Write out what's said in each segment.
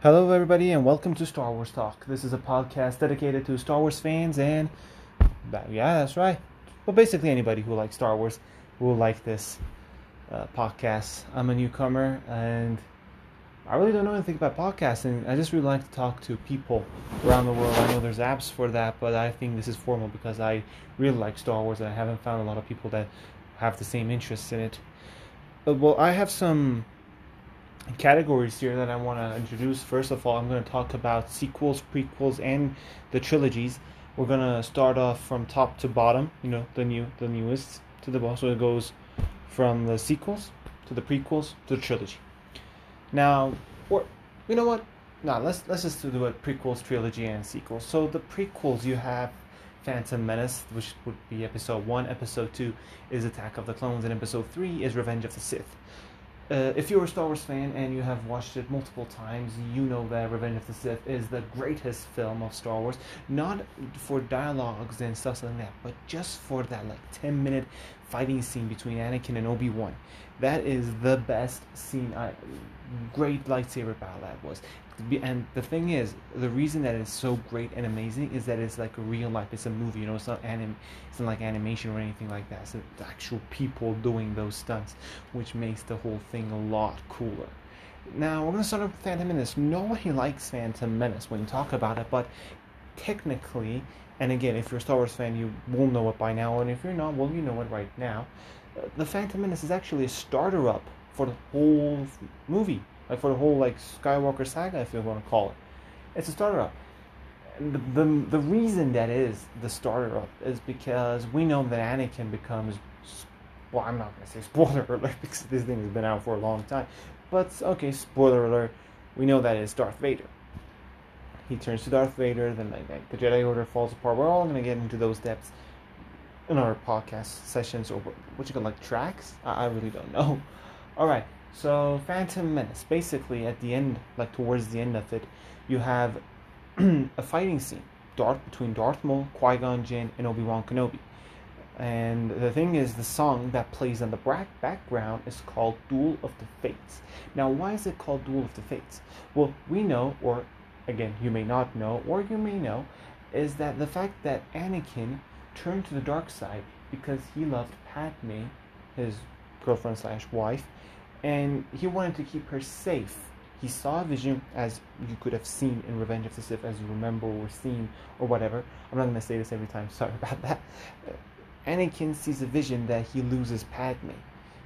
Hello, everybody, and welcome to Star Wars Talk. This is a podcast dedicated to Star Wars fans and, yeah, that's right. Well, basically anybody who likes Star Wars will like this uh, podcast. I'm a newcomer, and I really don't know anything about podcasting. I just really like to talk to people around the world. I know there's apps for that, but I think this is formal because I really like Star Wars, and I haven't found a lot of people that have the same interests in it. Well, I have some categories here that I want to introduce. First of all, I'm going to talk about sequels, prequels, and the trilogies. We're going to start off from top to bottom, you know, the new, the newest to the bottom. So it goes from the sequels to the prequels to the trilogy. Now, or you know what? Now let's let's just do it prequels, trilogy, and sequels. So the prequels you have Phantom Menace, which would be episode one. Episode two is Attack of the Clones, and episode three is Revenge of the Sith. Uh, if you're a Star Wars fan and you have watched it multiple times, you know that Revenge of the Sith is the greatest film of Star Wars. Not for dialogues and stuff like that, but just for that like 10 minute fighting scene between Anakin and Obi Wan. That is the best scene. I, great lightsaber battle that was. And the thing is, the reason that it's so great and amazing is that it's like a real life. It's a movie, you know. It's not anim. It's not like animation or anything like that. It's actual people doing those stunts, which makes the whole thing a lot cooler. Now we're gonna start with Phantom Menace. Nobody likes Phantom Menace when you talk about it, but technically, and again, if you're a Star Wars fan, you will know it by now, and if you're not, well, you know it right now. The Phantom Menace is actually a starter up for the whole movie, like for the whole like Skywalker saga, if you want to call it. It's a starter up. The, the, the reason that is the starter up is because we know that Anakin becomes well, I'm not gonna say spoiler alert because this thing has been out for a long time, but okay, spoiler alert. We know that it's Darth Vader. He turns to Darth Vader, then like, like the Jedi Order falls apart. We're all gonna get into those depths in our podcast sessions or what you call like tracks. I, I really don't know. All right, so Phantom Menace. Basically, at the end, like towards the end of it, you have a fighting scene Darth between Darth Maul, Qui Gon Jinn, and Obi Wan Kenobi. And the thing is, the song that plays in the back- background is called Duel of the Fates. Now, why is it called Duel of the Fates? Well, we know, or again, you may not know, or you may know, is that the fact that Anakin turned to the dark side because he loved Padme, his girlfriend slash wife, and he wanted to keep her safe. He saw a vision, as you could have seen in Revenge of the Sith, as you remember or seen or whatever. I'm not to say this every time, sorry about that. Anakin sees a vision that he loses Padme.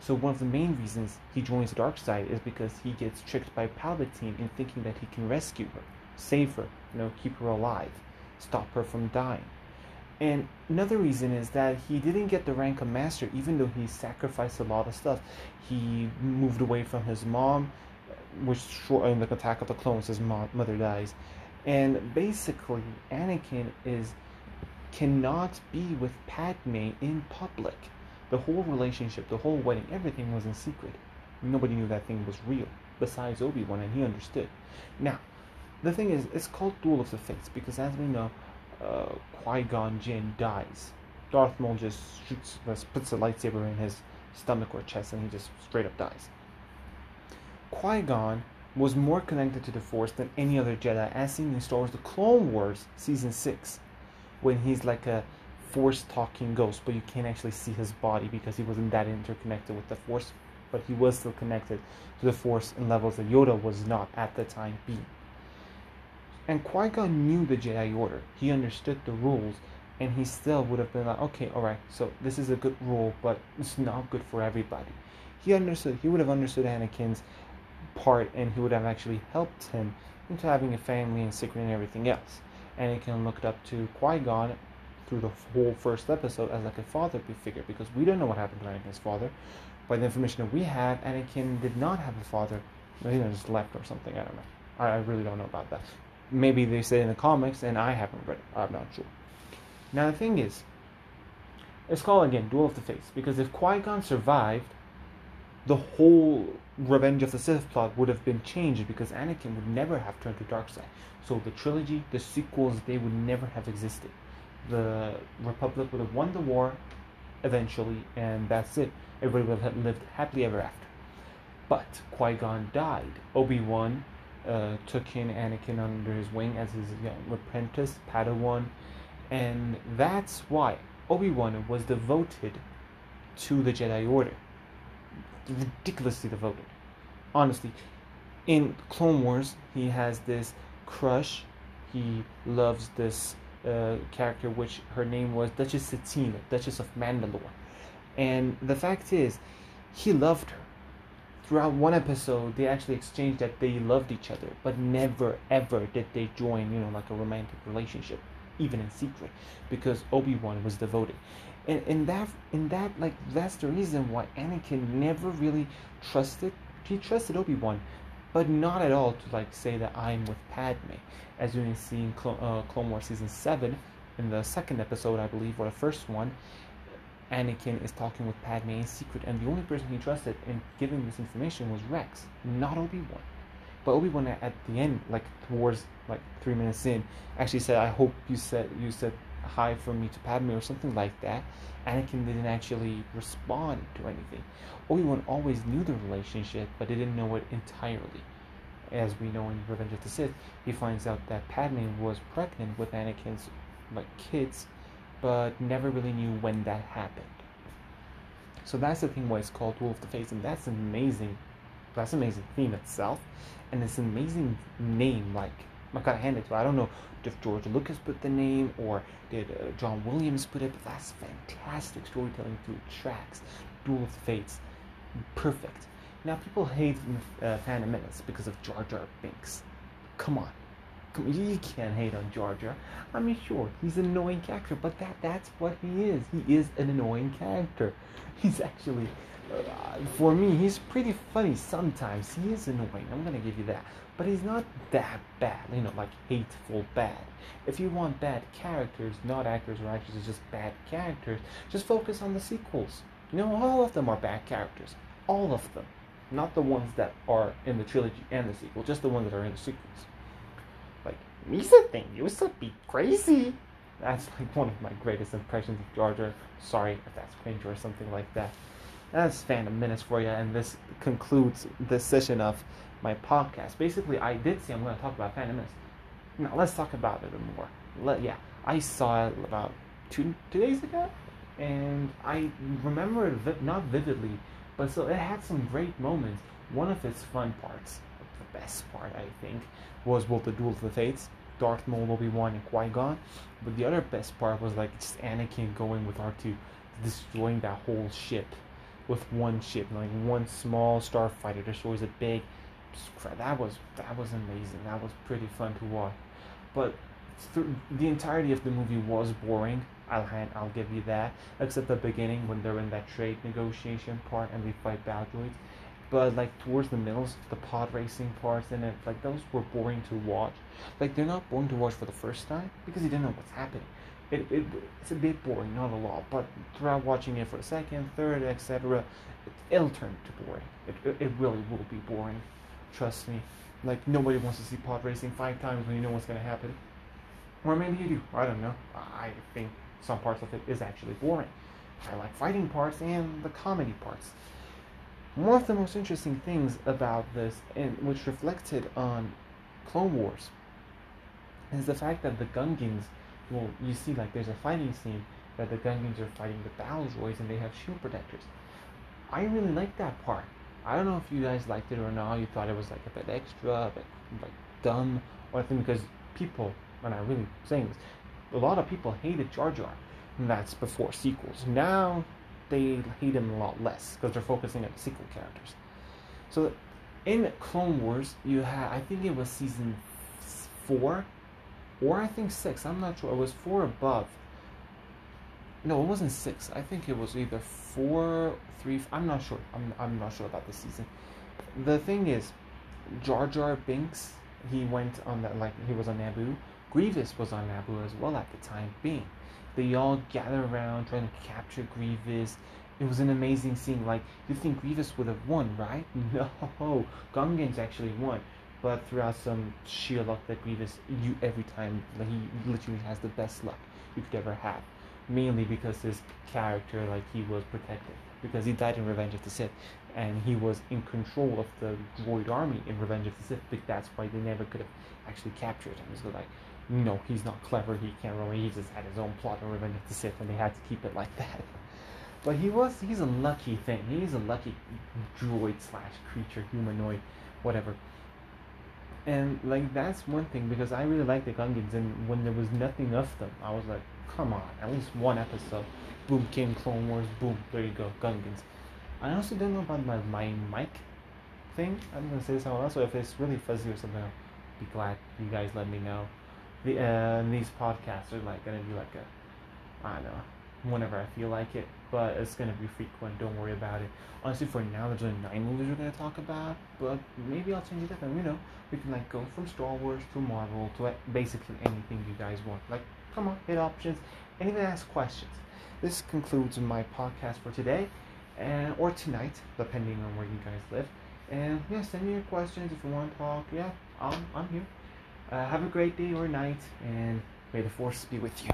So one of the main reasons he joins the dark side is because he gets tricked by Palpatine in thinking that he can rescue her, save her, you know, keep her alive, stop her from dying. And another reason is that he didn't get the rank of master, even though he sacrificed a lot of stuff. He moved away from his mom, which short in the Attack of the Clones, his mom, mother dies, and basically Anakin is cannot be with Padme in public. The whole relationship, the whole wedding, everything was in secret. Nobody knew that thing was real, besides Obi Wan, and he understood. Now, the thing is, it's called Duel of the Fates because, as we know, uh, Qui Gon Jinn dies. Darth Maul just shoots, puts a lightsaber in his stomach or chest, and he just straight up dies. Qui Gon was more connected to the Force than any other Jedi, as seen in Star Wars: The Clone Wars Season Six, when he's like a Force talking ghost, but you can't actually see his body because he wasn't that interconnected with the Force, but he was still connected to the Force in levels that Yoda was not at the time being. And Qui Gon knew the Jedi Order. He understood the rules, and he still would have been like, okay, all right, so this is a good rule, but it's not good for everybody. He understood. He would have understood Anakin's part, and he would have actually helped him into having a family and secret and everything else. Anakin looked up to Qui Gon through the whole first episode as like a father figure because we don't know what happened to Anakin's father. By the information that we have, Anakin did not have a father. He just left or something. I don't know. I, I really don't know about that maybe they say in the comics, and I haven't read it. I'm not sure. Now the thing is, it's called again Duel of the Fates because if Qui Gon survived, the whole Revenge of the Sith plot would have been changed because Anakin would never have turned to dark side. So the trilogy, the sequels, they would never have existed. The Republic would have won the war eventually, and that's it. Everybody would have lived happily ever after. But Qui Gon died. Obi Wan uh, took in Anakin under his wing as his young apprentice, Padawan, and that's why Obi Wan was devoted to the Jedi Order. Ridiculously devoted. Honestly, in Clone Wars, he has this crush. He loves this uh, character, which her name was Duchess Satine, Duchess of Mandalore. And the fact is, he loved her. Throughout one episode, they actually exchanged that they loved each other, but never ever did they join, you know, like a romantic relationship, even in secret, because Obi Wan was devoted. And in that, in that, like that's the reason why Anakin never really trusted. He trusted Obi Wan, but not at all to like say that I'm with Padme, as you can see in Clone, uh, Clone Wars season seven, in the second episode, I believe, or the first one. Anakin is talking with Padme in secret, and the only person he trusted in giving this information was Rex, not Obi Wan. But Obi Wan at the end, like towards like three minutes in, actually said, "I hope you said you said hi for me to Padme or something like that." Anakin didn't actually respond to anything. Obi Wan always knew the relationship, but they didn't know it entirely. As we know in Revenge of the Sith, he finds out that Padme was pregnant with Anakin's like kids but never really knew when that happened. So that's the thing why it's called of the Fates, and that's amazing. That's an amazing theme itself, and it's an amazing name. Like I gotta hand it to. I don't know if George Lucas put the name or did uh, John Williams put it, but that's fantastic storytelling through tracks. Duel of the Fates, perfect. Now people hate uh, Phantom Menace because of Jar Jar Binks. Come on, you can't hate on Jar. I mean, sure, he's an annoying character, but that that's what he is. He is an annoying character. He's actually, uh, for me, he's pretty funny sometimes. He is annoying. I'm gonna give you that, but he's not that bad. You know, like hateful bad. If you want bad characters, not actors or actresses, just bad characters, just focus on the sequels. You know, all of them are bad characters. All of them. Not the ones that are in the trilogy and the sequel, just the ones that are in the sequels. Misa thing used to be crazy. That's like one of my greatest impressions of Jar Jar. Sorry if that's cringe or something like that. That's Phantom Menace for you, and this concludes this session of my podcast. Basically, I did say I'm going to talk about Phantom Menace. Now, let's talk about it more. Let, yeah, I saw it about two, two days ago, and I remember it vi- not vividly, but so it had some great moments. One of its fun parts, best part, I think, was both the Duel of the Fates, Darth Maul, Obi Wan, and Qui Gon. But the other best part was like just Anakin going with R2, destroying that whole ship with one ship, like one small starfighter destroys a big. That was that was amazing. That was pretty fun to watch. But the entirety of the movie was boring. I'll hand, I'll give you that, except the beginning when they're in that trade negotiation part and they fight bad droids but like towards the middles, the pod racing parts in it, like those were boring to watch. Like they're not boring to watch for the first time because you didn't know what's happening. It, it it's a bit boring, not a lot, but throughout watching it for a second, third, etc., it, it'll turn to boring. It, it, it really will be boring. Trust me. Like nobody wants to see pod racing five times when you know what's gonna happen. Or maybe you do. I don't know. I think some parts of it is actually boring. I like fighting parts and the comedy parts. One of the most interesting things about this, and which reflected on Clone Wars, is the fact that the Gungans, well, you see, like, there's a fighting scene that the Gungans are fighting the battle and they have shield protectors. I really like that part. I don't know if you guys liked it or not. You thought it was like a bit extra, a bit like dumb, or anything because people, and I'm really saying this, a lot of people hated Jar Jar. And that's before sequels. Now they hate him a lot less because they're focusing on the sequel characters. So in Clone Wars, you had I think it was season four, or I think six. I'm not sure. It was four above. No, it wasn't six. I think it was either four, three. I'm not sure. I'm I'm not sure about the season. The thing is, Jar Jar Binks. He went on that like he was on Naboo. Grievous was on Naboo as well at the time being. They all gather around trying to capture Grievous. It was an amazing scene. Like, you think Grievous would have won, right? No, Gungans actually won. But throughout some sheer luck that Grievous, you every time, like, he literally has the best luck you could ever have. Mainly because his character, like, he was protected. Because he died in Revenge of the Sith. and he was in control of the Droid army in Revenge of the Sith. But that's why they never could have actually captured him. So like, no, he's not clever. He can't really. He just had his own plot in Revenge of the Sith, and they had to keep it like that. But he was. He's a lucky thing. He's a lucky droid slash creature, humanoid, whatever. And like that's one thing because I really like the Gungans, and when there was nothing of them, I was like, come on, at least one episode. Boom, came Clone Wars. Boom, there you go, Gungans. I also don't know about my my mic thing. I'm gonna say something else. So if it's really fuzzy or something, I'll be glad you guys let me know. The uh, these podcasts are like gonna be like a, I don't know, whenever I feel like it. But it's gonna be frequent. Don't worry about it. Honestly, for now, there's only nine movies we're gonna talk about. But maybe I'll change it up, and you know, we can like go from Star Wars to Marvel to like, basically anything you guys want. Like, come on, hit options, and even ask questions. This concludes my podcast for today, and or tonight, depending on where you guys live. And yeah, send me your questions if you want to talk. Yeah, I'm I'm here. Uh, have a great day or night, and may the force be with you.